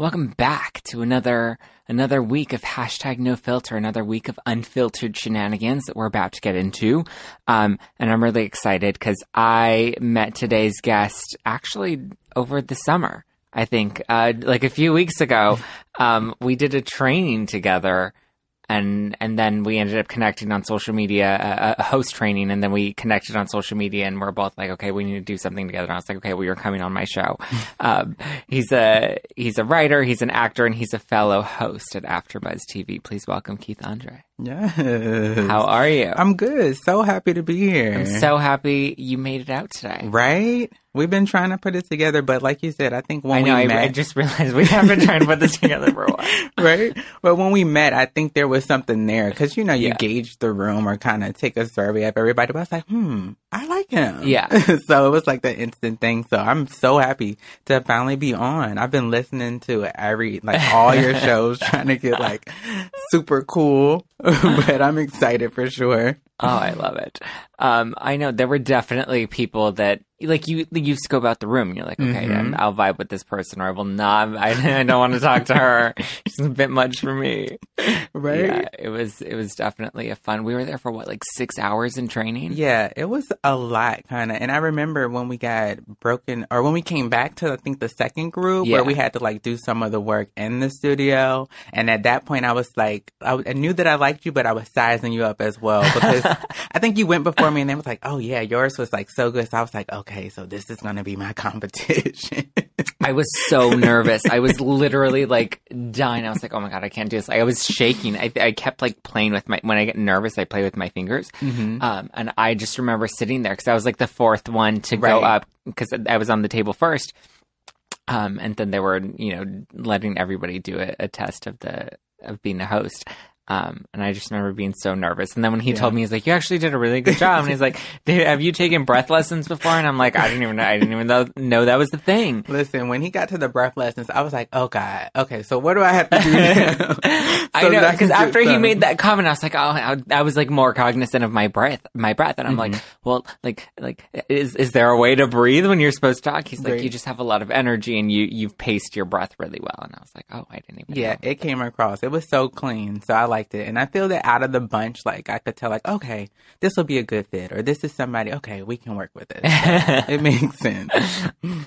Welcome back to another another week of hashtag no filter, another week of unfiltered shenanigans that we're about to get into. Um, and I'm really excited because I met today's guest actually over the summer. I think uh, like a few weeks ago, um, we did a training together and and then we ended up connecting on social media, uh, a host training, and then we connected on social media, and we're both like, okay, we need to do something together. And I was like, okay, well, you're coming on my show. um, he's a he's a writer, he's an actor, and he's a fellow host at AfterBuzz TV. Please welcome Keith Andre. Yes. How are you? I'm good. So happy to be here. I'm so happy you made it out today. Right? We've been trying to put it together, but like you said, I think when I know. we I, met, I just realized we have been trying to put this together for a while. right? But when we met, I think there was something there because you know you Yeah. gauge the room or kind of take a survey of everybody. But I was like, hmm, I like him. Yeah. so it was like the instant thing. So I'm so happy to finally be on. I've been listening to every like all your shows, trying to get like super cool, but I'm excited for sure. Oh, I love it. Um, I know there were definitely people that like you you scope out the room. And you're like, okay, Mhm. I'm- I'll vibe with this person, or I will not. I, I don't want to talk to her. She's a bit much for me. Right? Yeah, it was it was definitely a fun. We were there for what like six hours in training. Yeah, it was a lot kind of. And I remember when we got broken or when we came back to I think the second group Yeah. where we had to like do some of the work in the studio. And at that point I was like I knew that I liked you but I was sizing you up as well because I think you went before me and they was like, "Oh yeah, yours was like so good." So I was like, "Okay, so this is going to be my competition." I was so nervous. I was literally like dying. I was like, oh my god, I can't do this. I was shaking. I, I kept like playing with my when I get nervous, I play with my fingers. Mhm. Um, and I just remember sitting there because I was like the fourth one to go Right. up because I was on the table first. Um, and then they were, you know, letting everybody do a, a test of the of being a host. Um, and I just remember being so nervous. And then when he Yeah. told me, he's like, "You actually did a really good job." And he's like, "Have you taken breath lessons before?" And I'm like, "I didn't even know. I didn't even know, know that was the thing." Listen, when he got to the breath lessons, I was like, "Oh God, okay, so what do I have to do now?" I know because after he made that comment, I was like, oh, I, I was like more cognizant of my breath, my breath, and I'm like, Mm-hmm. well, like, like, is is there a way to breathe when you're supposed to talk? He's like, you just have a lot of energy and you you've paced your breath really well, and I was like, oh, I didn't even. Yeah, it came across. It was so clean, so I liked it. And I feel that out of the bunch, like I could tell, like, okay, this will be a good fit, or this is somebody. Okay, we can work with it. it makes sense.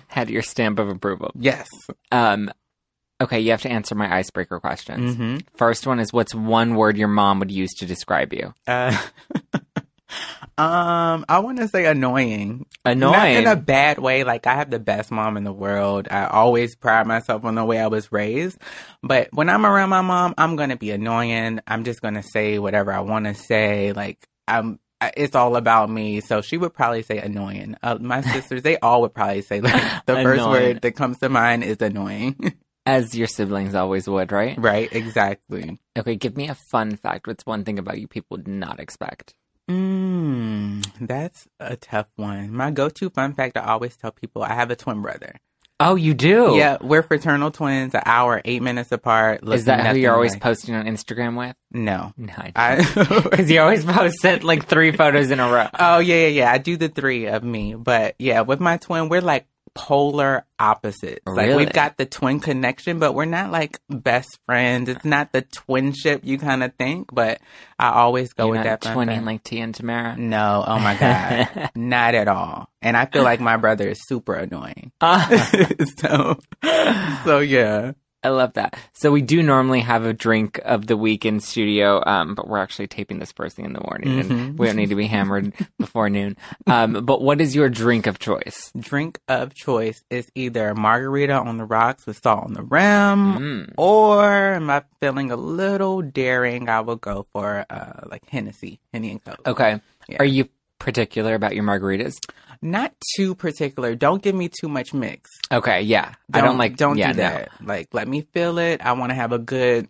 had your stamp of approval. Yes. Um, okay, you have to answer my icebreaker questions. hmm First one is, what's one word your mom would use to describe you? Uh, um, I want to say annoying. Annoying. Not in a bad way. Like I have the best mom in the world. I always pride myself on the way I was raised. But when I'm around my mom, I'm gonna be annoying. I'm just gonna say whatever I want to say. Like I'm. It's all about me, so she would probably say annoying. Uh, my sisters, they all would probably say like the first word that comes to mind is annoying. As your siblings always would, right? right? Exactly. Okay, give me a fun fact. What's one thing about you people would not expect? Mm, that's a tough one. My go-to fun fact I always tell people I have a twin brother. Oh, you do? Yeah, we're fraternal twins, an hour, eight minutes apart. Is that who you're always like- posting on Instagram with? No. No, I because you always post it like three photos in a row. Oh yeah, yeah, yeah. I do the three of me, but yeah, with my twin, we're like polar opposites. Like we've got the twin connection, but we're not like best friends. It's not the twinship you kind of think, but I always go You're with that. twinning like Tia and Tamera. no, oh my god, not at all. And I feel like my brother is super annoying. Ah, so, so yeah. I love that. So we do normally have a drink of the week in studio, um, but we're actually taping this first thing in the morning, and Mhm. we don't need to be hammered before noon. Um, but what is your drink of choice? Drink of choice is either a margarita on the rocks with salt on the rim, Mm. Or am I feeling a little daring? I will go for uh like Hennessy, Henny and Coke. Okay. Yeah. Are you particular about your margaritas? Not too particular. Don't give me too much mix. Okay, yeah. I don't like. Don't yeah, do that. Like let me feel it. I want to have a good.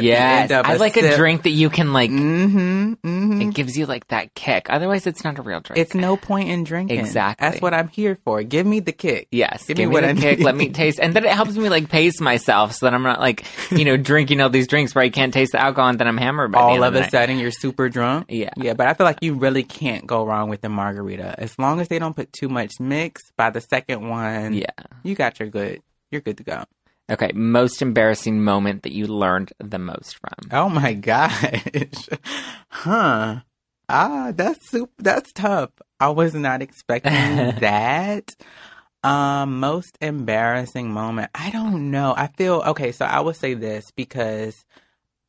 Yes, I like a drink that you can like. Mm-hmm. Mm-hmm. It gives you like that kick. Otherwise, it's not a real drink. It's no point in drinking. Exactly. That's what I'm here for. Give me the kick. Yes, Give give, me me, what the I kick. need. Let me taste, and then it helps me like pace myself, so that I'm not like you know drinking all these drinks where I can't taste the alcohol, and then I'm hammered by All of a night. sudden, you're super drunk. Yeah. Yeah, but I feel like you really can't go wrong with the margarita. As long as they don't put too much mix, by the second one, Yeah. you got your good. You're good to go. Okay. Most embarrassing moment that you learned the most from. Oh my gosh. huh. Ah, that's super, that's tough. I was not expecting that. Um, most embarrassing moment. I don't know. I feel okay, so I will say this because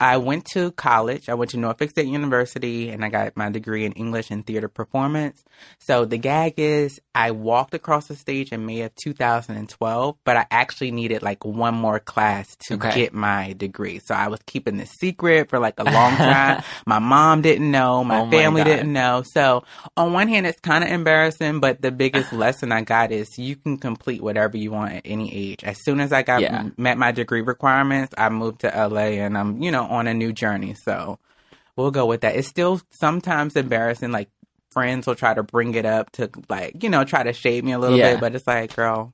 I went to college. I went to Norfolk State University and I got my degree in English and theater performance. So the gag is I walked across the stage in May of 2012, but I actually needed like one more class to Okay. get my degree. So I was keeping this secret for like a long time. my mom didn't know, my Oh family God. didn't know. So on one hand, it's kind of embarrassing, but the biggest lesson I got is you can complete whatever you want at any age. As soon as I got Yeah. met my degree requirements, I moved to LA and I'm, you know, on a new journey. So we'll go with that. It's still sometimes embarrassing. Like friends will try to bring it up to like, you know, try to shade me a little Yeah. bit, but it's like, girl,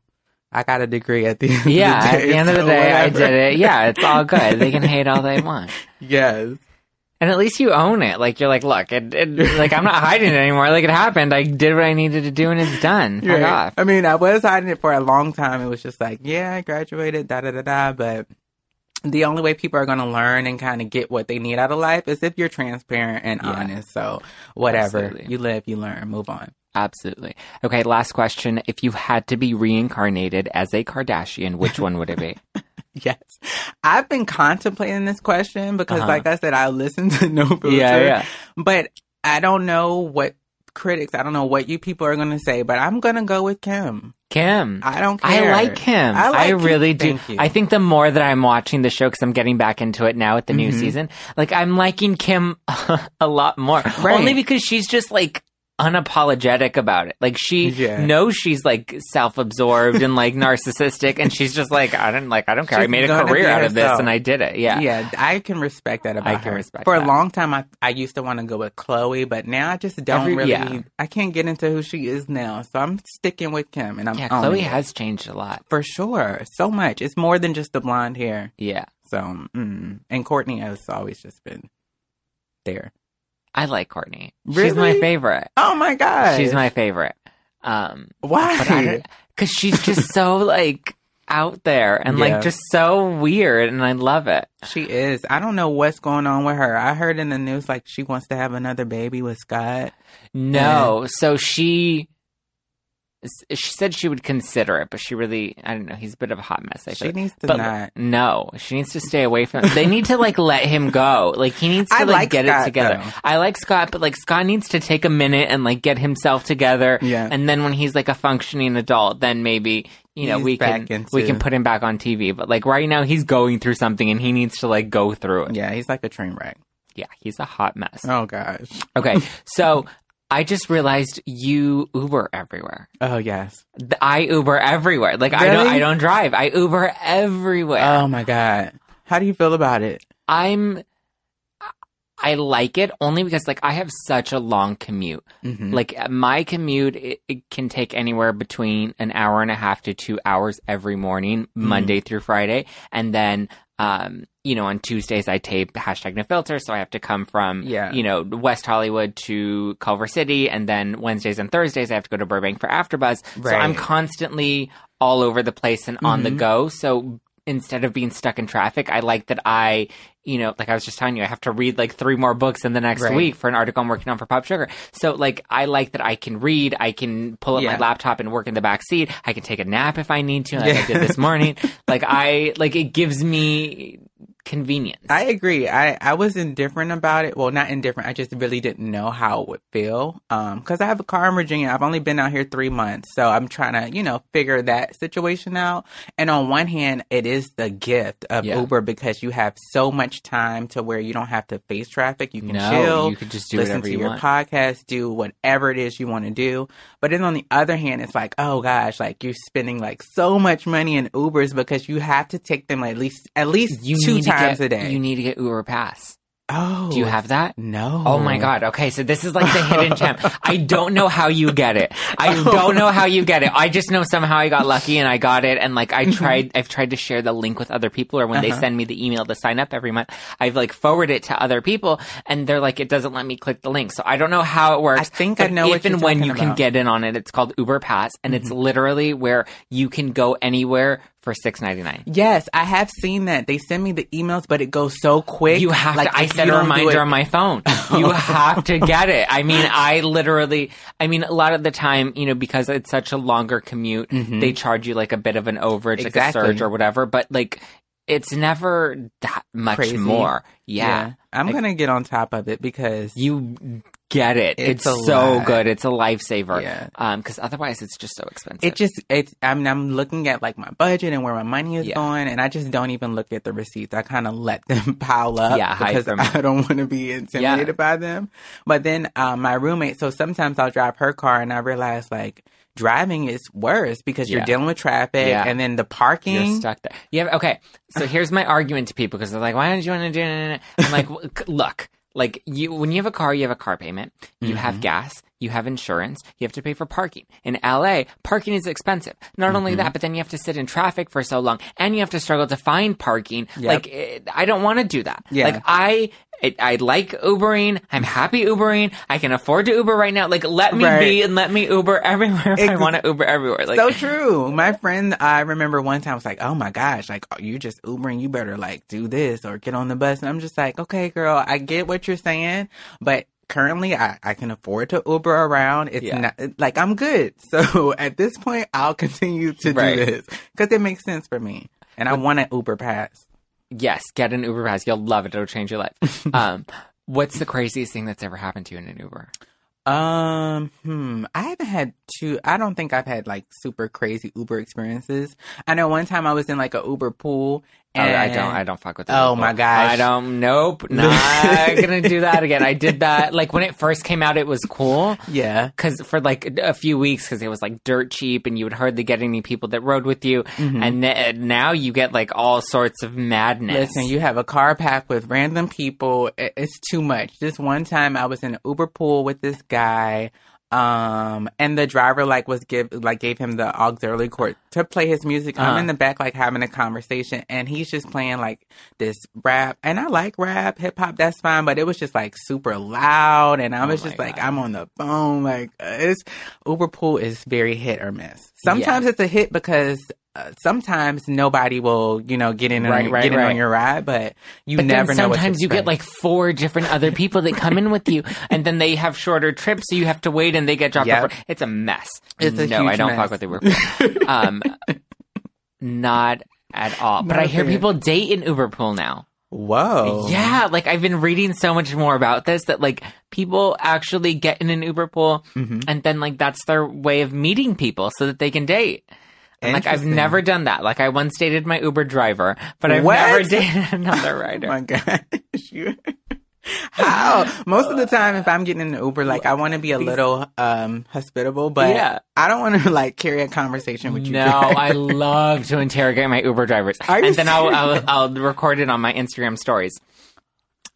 I got a degree at the end Yeah, of the at day. the end of the day, I did it. Yeah, it's all good. They can hate all they want. Yes. And at least you own it. Like, you're like, look, it, it, like, I'm not hiding it anymore. Like, it happened. I did what I needed to do and it's done. Right. I mean, I was hiding it for a long time. It was just like, yeah, I graduated, da da da da. But the only way people are going to learn and kind of get what they need out of life is if you're transparent and Yeah. honest. So whatever, Absolutely. you live, you learn, move on. Absolutely. Okay, last question. If you had to be reincarnated as a Kardashian, which one would it be? Yes, I've been contemplating this question because, Uh-huh. like I said, I listen to No Filter. yeah, yeah. But I don't know what critics. I don't know what you people are going to say. But I'm going to go with Kim. Kim. I don't care. I like him. I I, like him. really do. I think the more that I'm watching the show, because I'm getting back into it now with the new Mhm. season, like I'm liking Kim a lot more. Right. Only because she's just like unapologetic about it. Like she Yeah. knows she's like self-absorbed and like narcissistic, and she's just like, I don't like, I don't care. I made a career out of this, and I did it. Yeah. Yeah, I can respect that about I can her. respect For that. a long time, I I used to want to go with Khloe, but now I just don't Every- really. yeah. I can't get into who she is now, so I'm sticking with Kim, and I'm Yeah, Khloe it. has changed a lot. for sure so much. It's more than just the blonde hair. Yeah. So, mm. and Kourtney has always just been there. I like Kourtney. She's my favorite. Oh my god, She's my favorite. Um, why? because she's just so like out there and Yeah. like just so weird, and I love it. she is. I don't know what's going on with her. I heard in the news like she wants to have another baby with Scott. No, so she she said she would consider it, but she really I don't know. He's a bit of a hot mess. I She think. needs to But not. no, she needs to stay away from. They need to like let him go. Like he needs to I like, like get Scott, it together. though. I like Scott, but like Scott needs to take a minute and like get himself together. Yeah. And then when he's like a functioning adult, then maybe you know He's we can into- we can put him back on TV. But like right now, he's going through something and he needs to like go through it. Yeah, he's like a train wreck. Yeah, he's a hot mess. Oh gosh. Okay, so I just realized you Uber everywhere. Oh yes. I Uber everywhere. Like I don't I don't drive. I Uber everywhere. Oh my god. How do you feel about it? I'm I like it only because like I have such a long commute. Mhm. Like uh, my commute, it, it can take anywhere between an hour and a half to two hours every morning, Mm. Monday through Friday, and then. Um, you know, on Tuesdays I tape hashtag no filter, so I have to come from, Yeah. you know, West Hollywood to Culver City, and then Wednesdays and Thursdays I have to go to Burbank for AfterBuzz. So I'm constantly all over the place and on the Mhm. go. So instead of being stuck in traffic, I like that I, you know, like I was just telling you, I have to read like three more books in the next Right. week for an article I'm working on for POPSUGAR. So like I like that I can read, I can pull up Yeah. my laptop and work in the back seat. I can take a nap if I need to, like Yeah. I did this morning. like I like it gives me convenience. I agree. I, I was indifferent about it. Well, not indifferent. I just really didn't know how it would feel. Um, cause I have a car in Virginia. I've only been out here three months. So I'm trying to, you know, figure that situation out. And on one hand, it is the gift of Yeah. Uber because you have so much time to where you don't have to face traffic. You can no, chill. you could just do listen whatever to you your want. podcast, do whatever it is you want to do. But then on the other hand, it's like, oh gosh, like you're spending like so much money in Ubers because you have to take them at least at least you two times get, a day. You need to get Uber Pass. oh, Do you have that? no? Oh my god. Okay, so this is like the hidden gem. I don't know how you get it. I don't know how you get it. I just know somehow I got lucky and I got it and like I tried I've tried to share the link with other people or when they Uh-huh. send me the email to sign up every month, I've like forwarded it to other people and they're like it doesn't let me click the link. So I don't know how it works. I think I know if and when you can about. Mm-hmm. get in on it, it's called Uber Pass and it's literally where you can go anywhere for six ninety nine. Yes, I have seen that. They send me the emails, but it goes so quick. You have Like, to. I set a reminder on my phone. You have to get it. I mean, I literally. I mean, a lot of the time, you know, because it's such a longer commute, they charge you like a bit of an overage, like a Mm-hmm. Surge or whatever. But like, it's never that much Crazy. more. Yeah. I'm Like- gonna get on top of it because You get it. It's, It's so lot. good. It's a lifesaver. Yeah. Um, because otherwise it's just so expensive. it just it's I'm I'm looking at like my budget and where my money is Yeah. going, and I just don't even look at the receipts. I kind of let them pile up Yeah, because I don't want to be intimidated by them. But then um, my roommate, so sometimes I'll drive her car, and I realize like driving is worse because you're Yeah. dealing with traffic, Yeah. and then the parking. You're stuck there. You have okay. So here's my argument to people because they're like, "Why don't you want to do?" it?" I'm like, "Well, "Look, like you when you have a car, you have a car payment, you Mm-hmm. have gas, you have insurance, you have to pay for parking. In LA, parking is expensive. Not only Mm-hmm. that, but then you have to sit in traffic for so long, and you have to struggle to find parking. Yep. Like eh, I don't want to do that. Yeah. Like I. I I like Ubering. I'm happy Ubering. I can afford to Uber right now. Like, let me Right. be and let me Uber everywhere if I want to Uber everywhere. Like, so true. My friend, I remember one time was like, "Oh my gosh, like you're just Ubering. You better like do this or get on the bus." And I'm just like, "Okay, girl, I get what you're saying, but." Currently, I, I can afford to Uber around. It's Yeah. not like I'm good. So at this point, I'll continue to Right. do this because it makes sense for me, and I want an Uber pass. Yes, get an Uber pass. You'll love it. It'll change your life. um, what's the craziest thing that's ever happened to you in an Uber? Um, hmm. I haven't had two. I don't think I've had like super crazy Uber experiences. I know one time I was in like a Uber pool. Oh, And I don't. I don't fuck with. Oh, my gosh. I don't. Nope. Not gonna do that again. I did that. Like when it first came out, it was cool. Yeah. Cause for like a few weeks, cause it was like dirt cheap, and you would hardly get any people that rode with you. Mm-hmm. And th- now you get like all sorts of madness. Listen, you have a car packed with random people. It's too much. This one time I was in an Uber pool with this guy. Um, and the driver like was give like gave him the auxiliary cord to play his music. Uh-huh. I'm in the back like having a conversation, and he's just playing like this rap. And I like rap, hip hop, that's fine. But it was just like super loud, and I Oh was my just like, I'm on the phone. Like uh, it's Uber pool is very hit or miss. Sometimes it's a hit because. Sometimes nobody will, you know, get in on, Right, right, get in right. on your ride, but you But never know. sometimes you get like four different other people that come in with you, and then they have shorter trips, so you have to wait, and they get dropped Yep. off. It's a mess. It's a huge deal. no, I don't mess. fuck with Uber. Um, not at all. But Not I a hear fan. people date in Uber pool now. Whoa. Yeah, like I've been reading so much more about this that like people actually get in an Uber pool, Mhm. and then like that's their way of meeting people so that they can date. And, like I've never done that. Like I once dated my Uber driver, but I've What? never dated another Oh rider. my gosh. How? Most of the time, if I'm getting an Uber, like I want to be a little um hospitable, but Yeah. I don't want to like carry a conversation with you. No, I love to interrogate my Uber drivers, and then I'll, I'll I'll record it on my Instagram stories.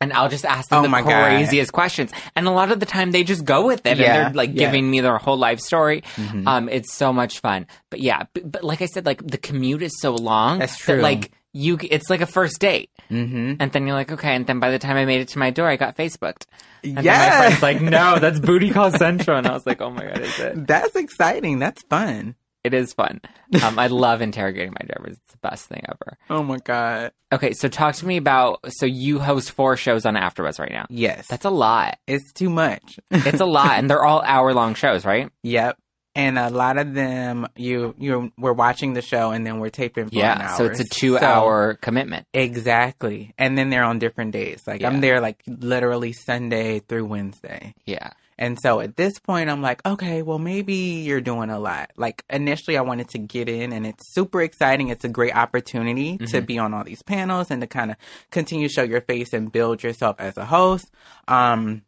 And I'll just ask them Oh the my God. craziest questions. And a lot of the time they just go with it Yeah, and they're like yeah. giving me their whole life story. Mhm. Um, it's so much fun. But yeah, but, but like I said, like the commute is so long. That's that, true. like you, it's like a first date, mm-hmm. and then you're like, okay. And then by the time I made it to my door, I got Facebooked. And then my friend's like, no, that's booty call central, and I was like, oh my god, is it? That's exciting. That's fun. It is fun. Um, I love interrogating my drivers. It's the best thing ever. Oh my god. Okay, so talk to me about. So you host four shows on AfterBuzz right now. Yes. That's a lot. it's too much. It's a lot, and they're all hour long shows, right? Yep. And a lot of them, you you we're watching the show and then we're taping for Yeah. hour. So it's a two So- hour commitment. exactly. And then they're on different days. Like Yeah. I'm there like literally Sunday through Wednesday. Yeah. And so at this point, I'm like, okay, well, maybe you're doing a lot. Like initially, I wanted to get in, and it's super exciting. It's a great opportunity to Mhm. be on all these panels and to kind of continue to show your face and build yourself as a host. Um,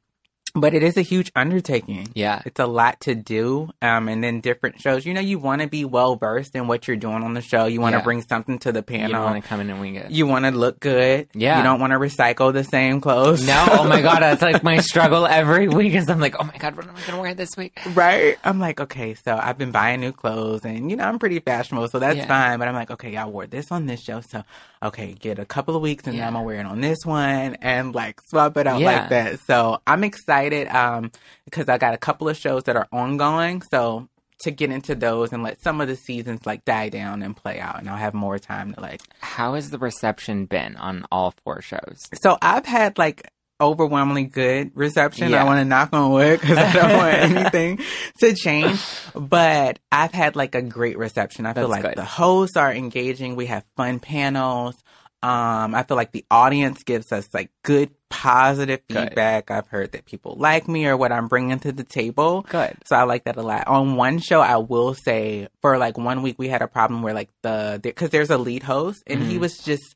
but it is a huge undertaking. Yeah. It's a lot to do. Um, and then different shows. You know, you want to be well versed in what you're doing on the show. You want to Yeah. bring something to the panel. don't want to come in and wing it. You want to look good. Yeah. You don't want to recycle the same clothes. No, oh my god, that's like my struggle every week. Is I'm like, oh my god, what am I gonna wear this week? Right? I'm like, okay, so I've been buying new clothes and, you know, I'm pretty fashionable, so that's Yeah. fine. But I'm like, okay, I wore this on this show. So, okay, get a couple of weeks and Yeah. then I'm going to wear it on this one and like swap it out like that. So I'm excited um, because I got a couple of shows that are ongoing. So to get into those and let some of the seasons like die down and play out and I'll have more time to like. How has the reception been on all four shows? So I've had like overwhelmingly good reception. Yeah. I want to knock on wood because I don't want anything to change. But I've had like a great reception. I feel That's like good. the hosts are engaging. We have fun panels. Um, I feel like the audience gives us like good, positive Good. feedback. I've heard that people like me or what I'm bringing to the table. Good. So I like that a lot. On one show, I will say for like one week, we had a problem where like the, because there's a lead host and he Mhm. was just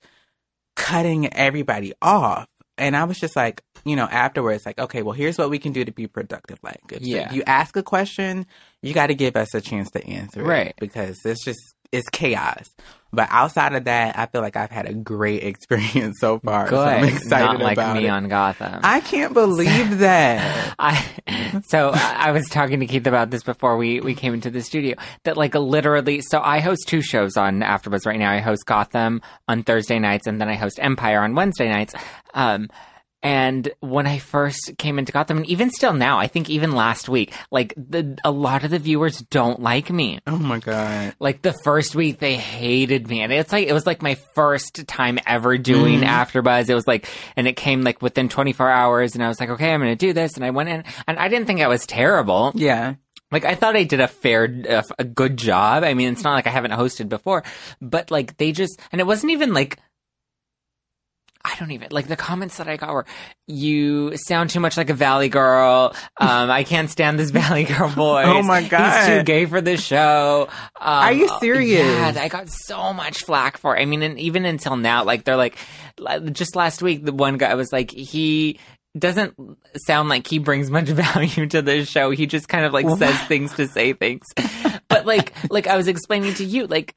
cutting everybody off. And I was just like, you know, afterwards, like, okay, well, here's what we can do to be productive. Like, if Yeah. you ask a question, you got to give us a chance to answer it. Right. Because it's just, it's chaos. But outside of that, I feel like I've had a great experience so far. Good. So I'm excited Not like about me it. on Gotham. I can't believe that. I so I I was talking to Keith about this before we we came into the studio. That like literally, so I host two shows on AfterBuzz right now. I host Gotham on Thursday nights, and then I host Empire on Wednesday nights. Um, and when I first came into Gotham, and even still now, I think even last week, like the a lot of the viewers don't like me. Oh my God. Like the first week, they hated me, and it's like it was like my first time ever doing Mhm. AfterBuzz. It was like, and it came like within 24 hours, and I was like, okay, I'm going to do this, and I went in, and I didn't think I was terrible. Yeah. Like I thought I did a fair, a, a good job. I mean, it's not like I haven't hosted before, but like they just, and it wasn't even like. I don't even like the comments that I got were you sound too much like a Valley girl. Um, I can't stand this Valley girl boy. Oh my god, He's too gay for this show. Um, Are you serious? Yeah, I got so much flack for. it. I mean, and even until now, like they're like, like, just last week, the one guy was like, he doesn't sound like he brings much value to this show. He just kind of like says things to say things. But like, like I was explaining to you, like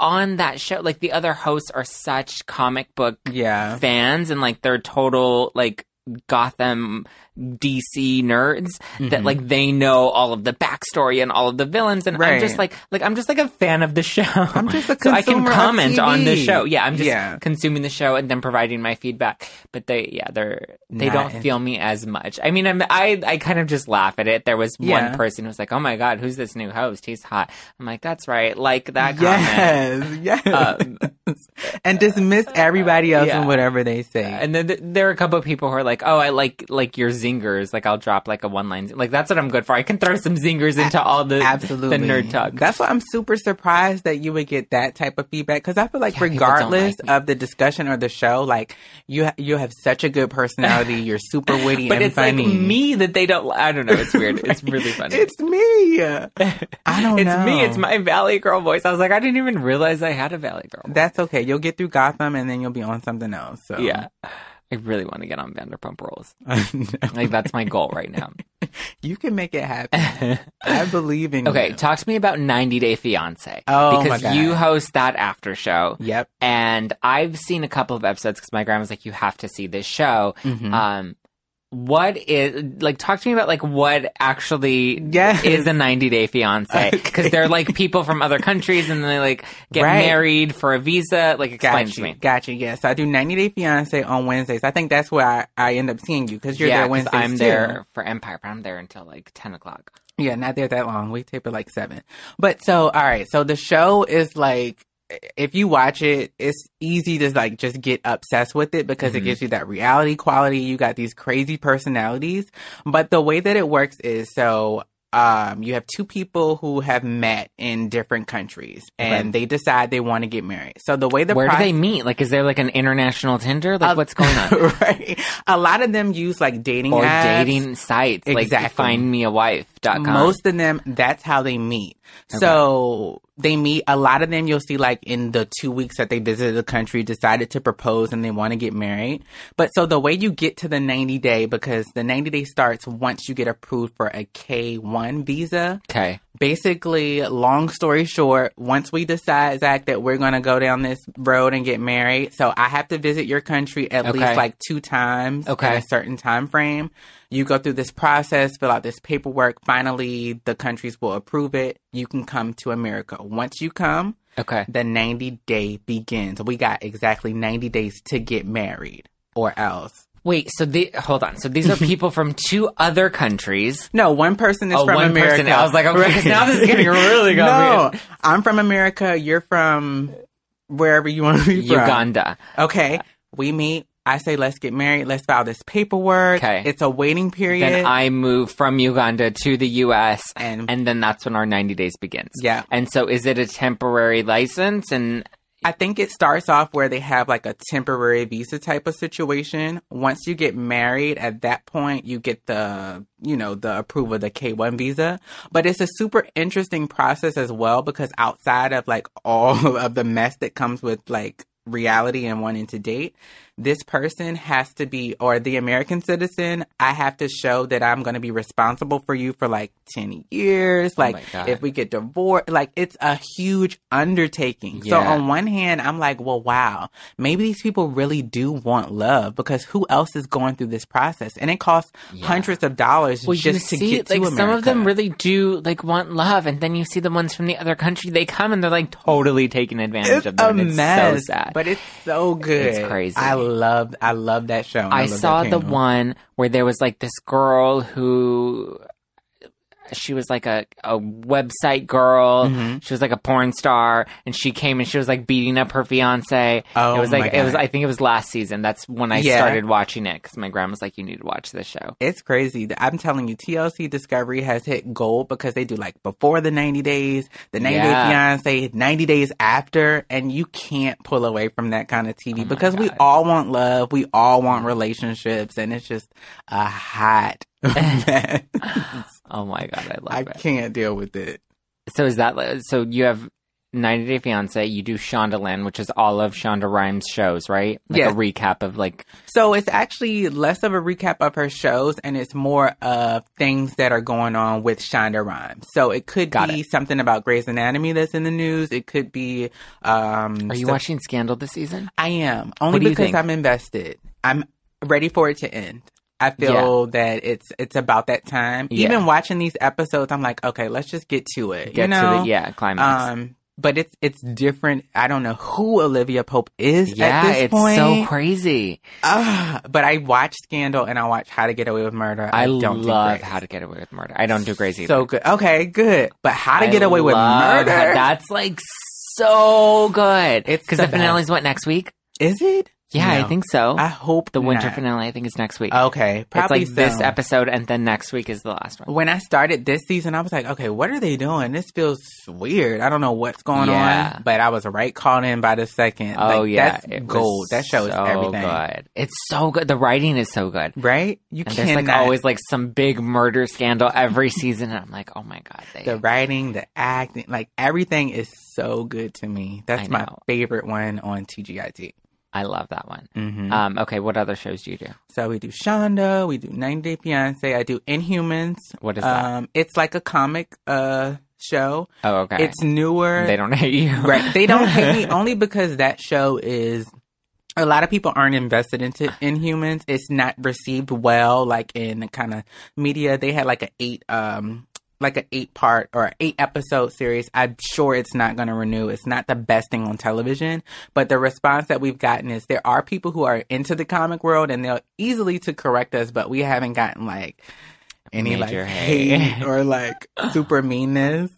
on that show, like the other hosts are such comic book Yeah. fans and like they're total like Gotham DC nerds that Mhm. like they know all of the backstory and all of the villains and I'm just like like I'm just like a fan of the show. I'm just a so I can comment on the show. Yeah, I'm just Yeah. consuming the show and then providing my feedback. But they yeah, they're they Not don't feel me as much. I mean I'm I I kind of just laugh at it. There was Yeah. one person who was like, "Oh my god, who's this new host? He's hot." I'm like, "That's right." Like that comment. Yes, yes. Um, and dismiss everybody else Yeah. and whatever they say. And then th- there are a couple of people who are like, "Oh, I like like your zingers." Like I'll drop like a one line, like that's what I'm good for. I can throw some zingers into all the Absolutely, the nerd talk. That's why I'm super surprised that you would get that type of feedback because I feel like Yeah, regardless like of the discussion or the show, like you ha- you have such a good personality. You're super witty but and it's funny. like me that they don't. I don't know. It's weird. It's really funny. It's me. I don't it's know. me. It's my Valley Girl voice. I was like, I didn't even realize I had a Valley Girl. voice. That's okay. You'll get through Gotham and then you'll be on something else. So yeah. I really want to get on Vanderpump Rules. Like that's my goal right now. you can make it happen. I believe in Okay, you. talk to me about 90 Day Fiance. Oh, my because you host that after show. Yep. And I've seen a couple of episodes because my grandma's like, you have to see this show. Mhm. Um, what is like? Talk to me about like what actually Yes. is a 90 Day Fiance because Okay. they're like people from other countries and they like get Right. married for a visa. Like, explain Gotcha. to me. Gotcha. Yeah. So I do 90 Day Fiance on Wednesdays. I think that's where I, I end up seeing you because you're yeah, there Wednesdays I'm too. there for Empire, but I'm there until like 10 o'clock. Yeah, not there that long. We tape it like seven. But so, all right. So the show is like, if you watch it, it's easy to like just get obsessed with it because it Mhm. gives you that reality quality. You got these crazy personalities. But the way that it works is so, um, you have two people who have met in different countries and they decide they want to get married. So the way the Where do they meet? Like, is there like an international Tinder? Like, Uh, what's going on? right. A lot of them use like dating or apps. dating sites like Exactly. findmeawife.com. Most of them, that's how they meet. So they meet, a lot of them you'll see like in the two weeks that they visited the country, decided to propose and they want to get married. But so the way you get to the 90 day, because the 90 day starts once you get approved for a K1 visa. okay. Basically, long story short, once we decide, Zack, that we're going to go down this road and get married, so I have to visit your country at Okay. least like two times Okay. in a certain time frame. You go through this process, fill out this paperwork. Finally, the countries will approve it. You can come to America. Once you come, Okay. the 90 day begins. We got exactly 90 days to get married or else. Wait, so the hold on. So these are people from two other countries. No, one person is Oh, from one America. person. I was like, okay, 'cause now this is getting really no, complicated. I'm from America. You're from wherever you want to be from. Uganda. Okay, we meet. I say, let's get married. Let's file this paperwork. Okay. It's a waiting period. Then I move from Uganda to the US and, and then that's when our 90 days begins. yeah, And so is it a temporary license and I think it starts off where they have like a temporary visa type of situation. Once you get married, at that point, you get the, you know, the approval of the K1 visa. But it's a super interesting process as well because outside of like all of the mess that comes with like reality and wanting to date, this person has to be, or the American citizen, I have to show that I'm going to be responsible for you for like 10 years. Oh like, my God. if we get divorced, like, it's a huge undertaking. So, on one hand, I'm like, well, wow, maybe these people really do want love because who else is going through this process? And it costs Yeah. hundreds of dollars well, just you to see, get to like America. some of them really do like want love, and then you see the ones from the other country. They come and they're like totally taking advantage it's of them. a it's mess, so sad. but it's so good. It's crazy. I love, I love that show. I love saw the one where there was like this girl who she was like a, a website girl. Mhm. She was like a porn star and she came and she was like beating up her fiance. Oh, it was like it was I think it was last season. That's when I Yeah. started watching it cuz my grandma was like you need to watch this show. It's crazy. I'm telling you, TLC Discovery has hit gold because they do like before the 90 days, the 90 Yeah. day fiance, 90 days after, and you can't pull away from that kind of TV Oh because we all want love, we all want relationships, and it's just a hot mess. Oh my god, I love that. I it. can't deal with it. So is that so you have 90 Day Fiance, you do Shondaland, which is all of Shonda Rhimes shows, right? Like Yes. a recap of like So it's actually less of a recap of her shows and it's more of things that are going on with Shonda Rhimes. So it could Got be something about Grey's Anatomy that's in the news. It could be um Are you so- watching Scandal this season? I am. Only What do you because? I'm invested. I'm ready for it to end. I feel that it's it's about that time. Yeah. Even watching these episodes, I'm like, okay, let's just get to it. Get you know? to the yeah, climax. Um, but it's it's different. I don't know who Olivia Pope is yeah, at this it's point. so crazy. Ah, but I watch Scandal and I watch How to Get Away with Murder. I, don't do love. How to Get Away with Murder. I don't do Grey's either. So good. Okay, good. But How to I Get Away with Murder? That's like so good. It's because the the, finale's what next week? is it? Yeah, I think so. I hope the winter not. finale, I think, is next week. Okay, it's probably like this episode, and then next week is the last one. when I started this season, I was like, okay, what are they doing? This feels weird. I don't know what's going Yeah. on, but I was right caught in by the second. Oh Like, yeah, that's gold. That show is so everything, good. It's so good. The writing is so good. right? You And can't there's like always like some big murder scandal every season, and I'm like, oh my god, they the writing, the acting, like everything is so good to me. That's my favorite one on TGIT. I love that one. hmm Um, okay, what other shows do you do? so we do Shonda, we do 90 Day Fiance, I do Inhumans. What is that? Um, it's like a comic uh show. oh, okay. It's newer. they don't hate you, right. They don't hate me only because that show is a lot of people aren't invested into Inhumans. It's not received well, like in the kind of media. They had like an eight, um, like an eight part or eight episode series. I'm sure it's not going to renew. It's not the best thing on television, but the response that we've gotten is there are people who are into the comic world and they'll easily to correct us, but we haven't gotten like any Major like hate. hate or like super meanness.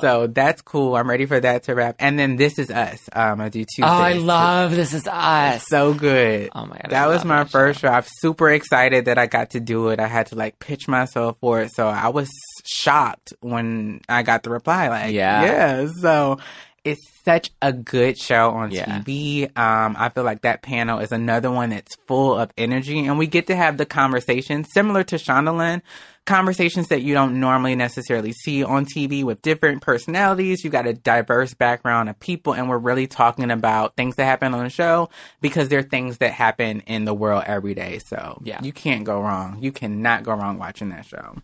So that's cool. I'm ready for that to wrap. And then this is us. Um, I do Tuesdays. Oh, I love This Is Us. So good. Oh my god, I that was my that first show. show. I'm super excited that I got to do it. I had to like pitch myself for it. So I was shocked when I got the reply. Like, Yeah. yeah. So it's such a good show on Yeah. TV. Um, I feel like that panel is another one that's full of energy and we get to have the conversation similar to Shondaland. Conversations that you don't normally necessarily see on TV with different personalities. You got a diverse background of people, and we're really talking about things that happen on the show because they're things that happen in the world every day. So Yeah. you can't go wrong. You cannot go wrong watching that show.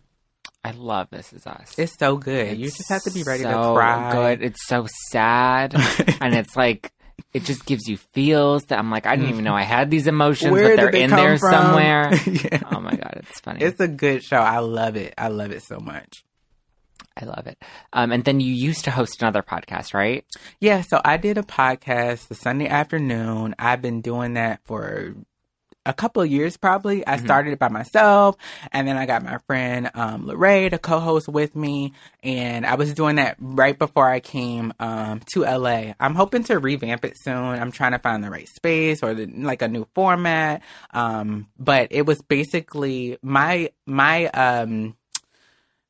I love This Is Us. It's so good. you just have to be ready to so cry. Good. It's so sad, and it's like it just gives you feels that I'm like I didn't even know I had these emotions, Where but they're they in there from? somewhere. yeah. Oh my god, it's funny. It's a good show. I love it. I love it so much. I love it. Um, and then you used to host another podcast, right? Yeah, so I did a podcast the Sunday afternoon. I've been doing that for a couple of years probably. I Mhm. started it by myself and then I got my friend um Lorraine to co-host with me and I was doing that right before I came um to LA. I'm hoping to revamp it soon. I'm trying to find the right space or the, like a new format. Um but it was basically my my um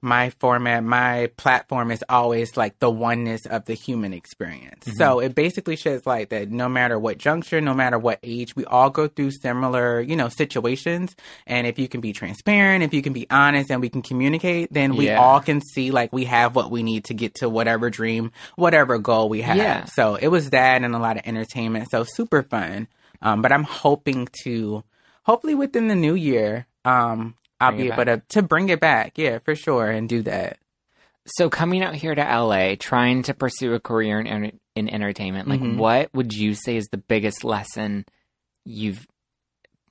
my format, my platform is always like the oneness of the human experience. Mhm. So it basically sheds light that no matter what juncture, no matter what age, we all go through similar, you know, situations. And if you can be transparent, if you can be honest and we can communicate, then we Yeah. all can see like we have what we need to get to whatever dream, whatever goal we have. Yeah. So it was that and a lot of entertainment. So super fun. Um, but I'm hoping to, hopefully within the new year, um, I'll Bring be able to, to bring it back. Yeah, for sure. And do that. So coming out here to LA, trying to pursue a career in in entertainment, like Mhm. what would you say is the biggest lesson you've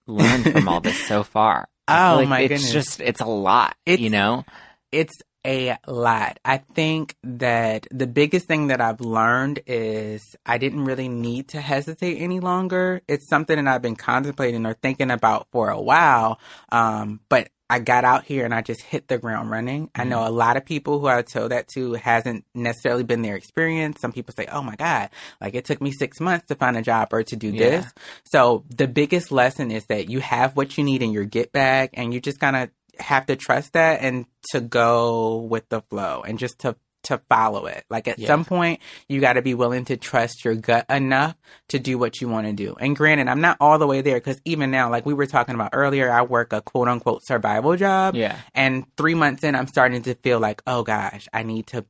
learned from all this so far? Oh like my it's goodness. just it's a lot, It's- you know. It's a lot. I think that the biggest thing that I've learned is I didn't really need to hesitate any longer. It's something that I've been contemplating or thinking about for a while. Um, but I got out here and I just hit the ground running. I know mm-hmm. a lot of people who I told that to hasn't necessarily been their experience. Some people say, Oh my God, like it took me six months to find a job or to do Yeah. this. So the biggest lesson is that you have what you need in your get bag and you just kind of have to trust that and to go with the flow and just to to follow it. Like at Yeah. some point you got to be willing to trust your gut enough to do what you want to do. And granted, I'm not all the way there cuz even now like we were talking about earlier, I work a quote unquote survival job Yeah, and 3 months in I'm starting to feel like, "Oh gosh, I need to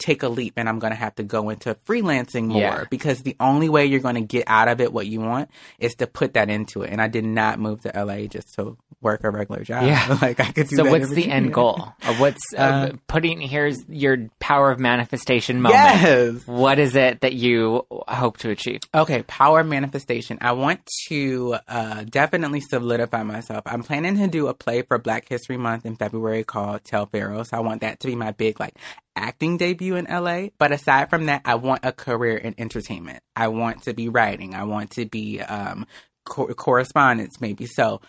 take a leap and I'm going to have to go into freelancing more Yeah. because the only way you're going to get out of it what you want is to put that into it. And I did not move to LA just to work a regular job. Yeah. like I could do So what's the end goal? Of what's uh, Uh, putting? Here's your power of manifestation moment. Yes. What is it that you hope to achieve? Okay, power manifestation. I want to uh, definitely solidify myself. I'm planning to do a play for Black History Month in February called Tell Pharaoh. So I want that to be my big like acting debut in LA. But aside from that, I want a career in entertainment. I want to be writing. I want to be um, co- correspondence maybe. So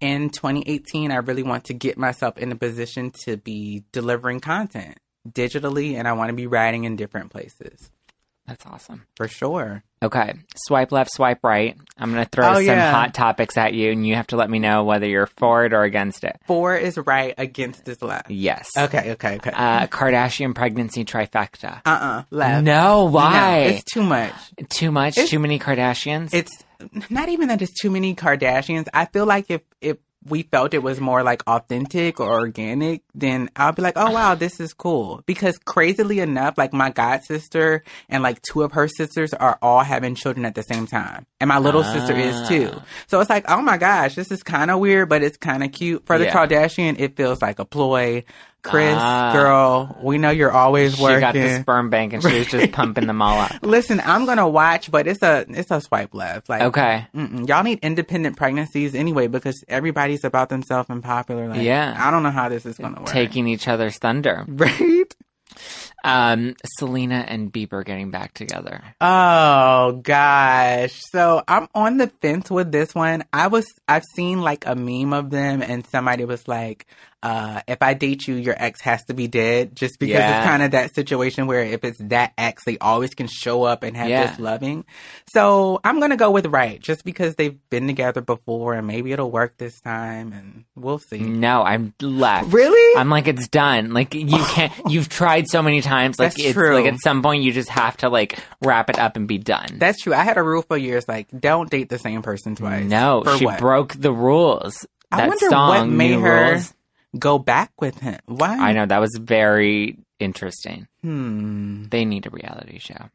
in 2018, I really want to get myself in a position to be delivering content digitally, and I want to be writing in different places That's awesome. for sure. Okay, swipe left, swipe right. I'm going to throw Oh, some yeah. hot topics at you, and you have to let me know whether you're for it or against it. For is right against is left. Yes. Okay, okay, okay. Uh, Kardashian pregnancy trifecta. Uh uh left. No, why? No, it's too much. Too much? It's- too many Kardashians? It's not even that it's too many Kardashians. I feel like if if we felt it was more like authentic or organic, then I'll be like, oh wow, this is cool. Because crazily enough, like my god sister and like two of her sisters are all having children at the same time. And my little sister is too. Ah. So it's like, oh my gosh, this is kind of weird, but it's kind of cute. For the Yeah. Kardashian, it feels like a ploy. Kris, Ah. girl, we know you're always She working. got the sperm bank and she was just pumping them all up. Listen, I'm gonna watch, but it's a it's a swipe left. Like, Okay. y'all need independent pregnancies anyway because everybody's about themselves and popular. Like, Yeah. I don't know how this is gonna work. Taking each other's thunder. right. Um, Selena and Bieber getting back together. Oh gosh. So I'm on the fence with this one. I was I've seen like a meme of them and somebody was like, uh, if I date you, your ex has to be dead. Just because Yeah. it's kind of that situation where if it's that ex, they always can show up and have Yeah. this loving. So I'm gonna go with right, just because they've been together before and maybe it'll work this time and we'll see. No, I'm left. Really? I'm like it's done. Like you can't. You've tried so many times. Like That's it's true. like at some point you just have to like wrap it up and be done. That's true. I had a rule for years like don't date the same person twice. no, she what? broke the rules. I that wonder song, what made her Rules. Go back with him. Why? I know that was very interesting. Hmm. They need a reality show.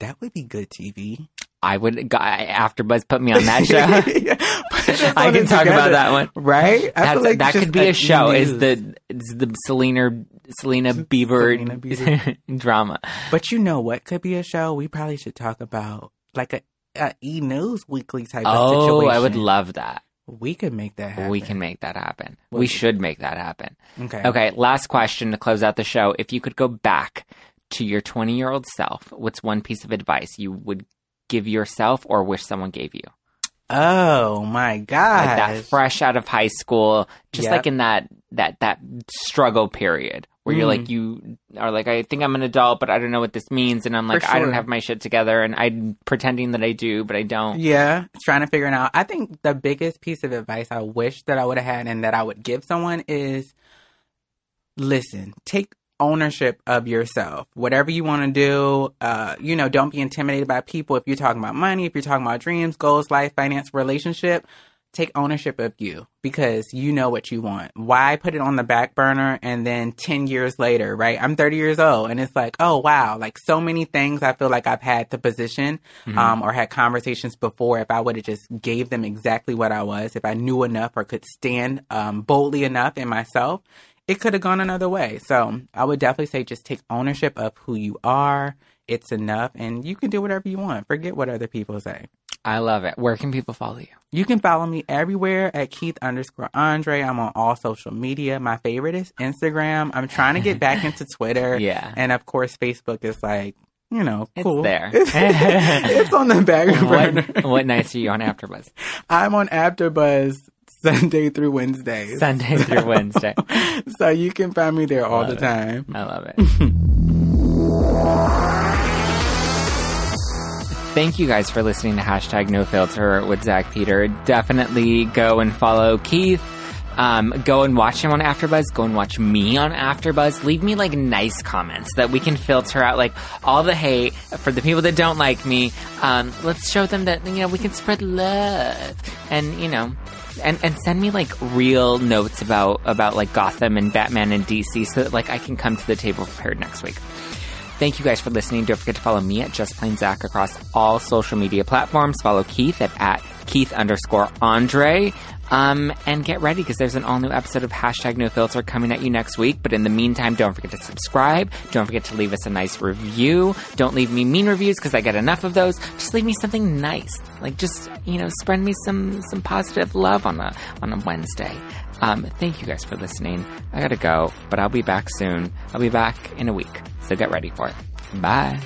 That would be good TV. I would. AfterBuzz put me on that show. I can talk about that one. Right? I feel like that could be a show. Is the is the Selena Selena Bieber, Selena Bieber. drama? But you know what could be a show? We probably should talk about like a, a E News weekly type of Oh, situation. I would love that. We could make that happen. We can make that happen. What we we- should make that happen. Okay. Okay, last question to close out the show. If you could go back to your 20 year old self, what's one piece of advice you would give yourself or wish someone gave you? Oh my god. Like that fresh out of high school, just Yep. like in that that that struggle period where you're Mm. like you are like I think I'm an adult, but I don't know what this means, and I'm like For I don't have my shit together, and I'm pretending that I do, but I don't. Yeah, trying to figure it out. I think the biggest piece of advice I wish that I would have had and that I would give someone is listen, take ownership of yourself. Whatever you want to do, uh, you know, don't be intimidated by people. If you're talking about money, if you're talking about dreams, goals, life, finance, relationship, take ownership of you because you know what you want. Why put it on the back burner and then 10 years later, right? I'm 30 years old and it's like, oh wow, like so many things I feel like I've had to position um, or had conversations before if I would have just gave them exactly what I was, if I knew enough or could stand um, boldly enough in myself, it could have gone another way. So I would definitely say just take ownership of who you are. It's enough and you can do whatever you want. Forget what other people say. I love it. Where can people follow you? You can follow me everywhere at Keith underscore Andre. I'm on all social media. My favorite is Instagram. I'm trying to get back into Twitter. Yeah. And of course, Facebook is like, you know, It's cool. there. it's on the back burner. What, what nights are you on AfterBuzz? I'm on AfterBuzz Sunday through Wednesday. Sunday through Wednesday. so you can find me there all Love the it. time. I love it. Thank you guys for listening to hashtag no filter with Zack Peter. Definitely go and follow Keith. Um, go and watch him on AfterBuzz. Go and watch me on AfterBuzz. Leave me like nice comments that we can filter out like all the hate for the people that don't like me. Um, let's show them that you know we can spread love and you know and and send me like real notes about about like Gotham and Batman and DC so that like I can come to the table prepared next week. Thank you guys for listening. Don't forget to follow me at Just Plain Zack across all social media platforms. Follow Keith at, at Keith underscore Andre. Um, and get ready because there's an all new episode of Hashtag No Filter coming at you next week. But in the meantime, don't forget to subscribe. Don't forget to leave us a nice review. Don't leave me mean reviews because I get enough of those. Just leave me something nice. Like just, you know, spread me some, some positive love on a, on a Wednesday. Um, thank you guys for listening. I gotta go, but I'll be back soon. I'll be back in a week. So get ready for it. Bye.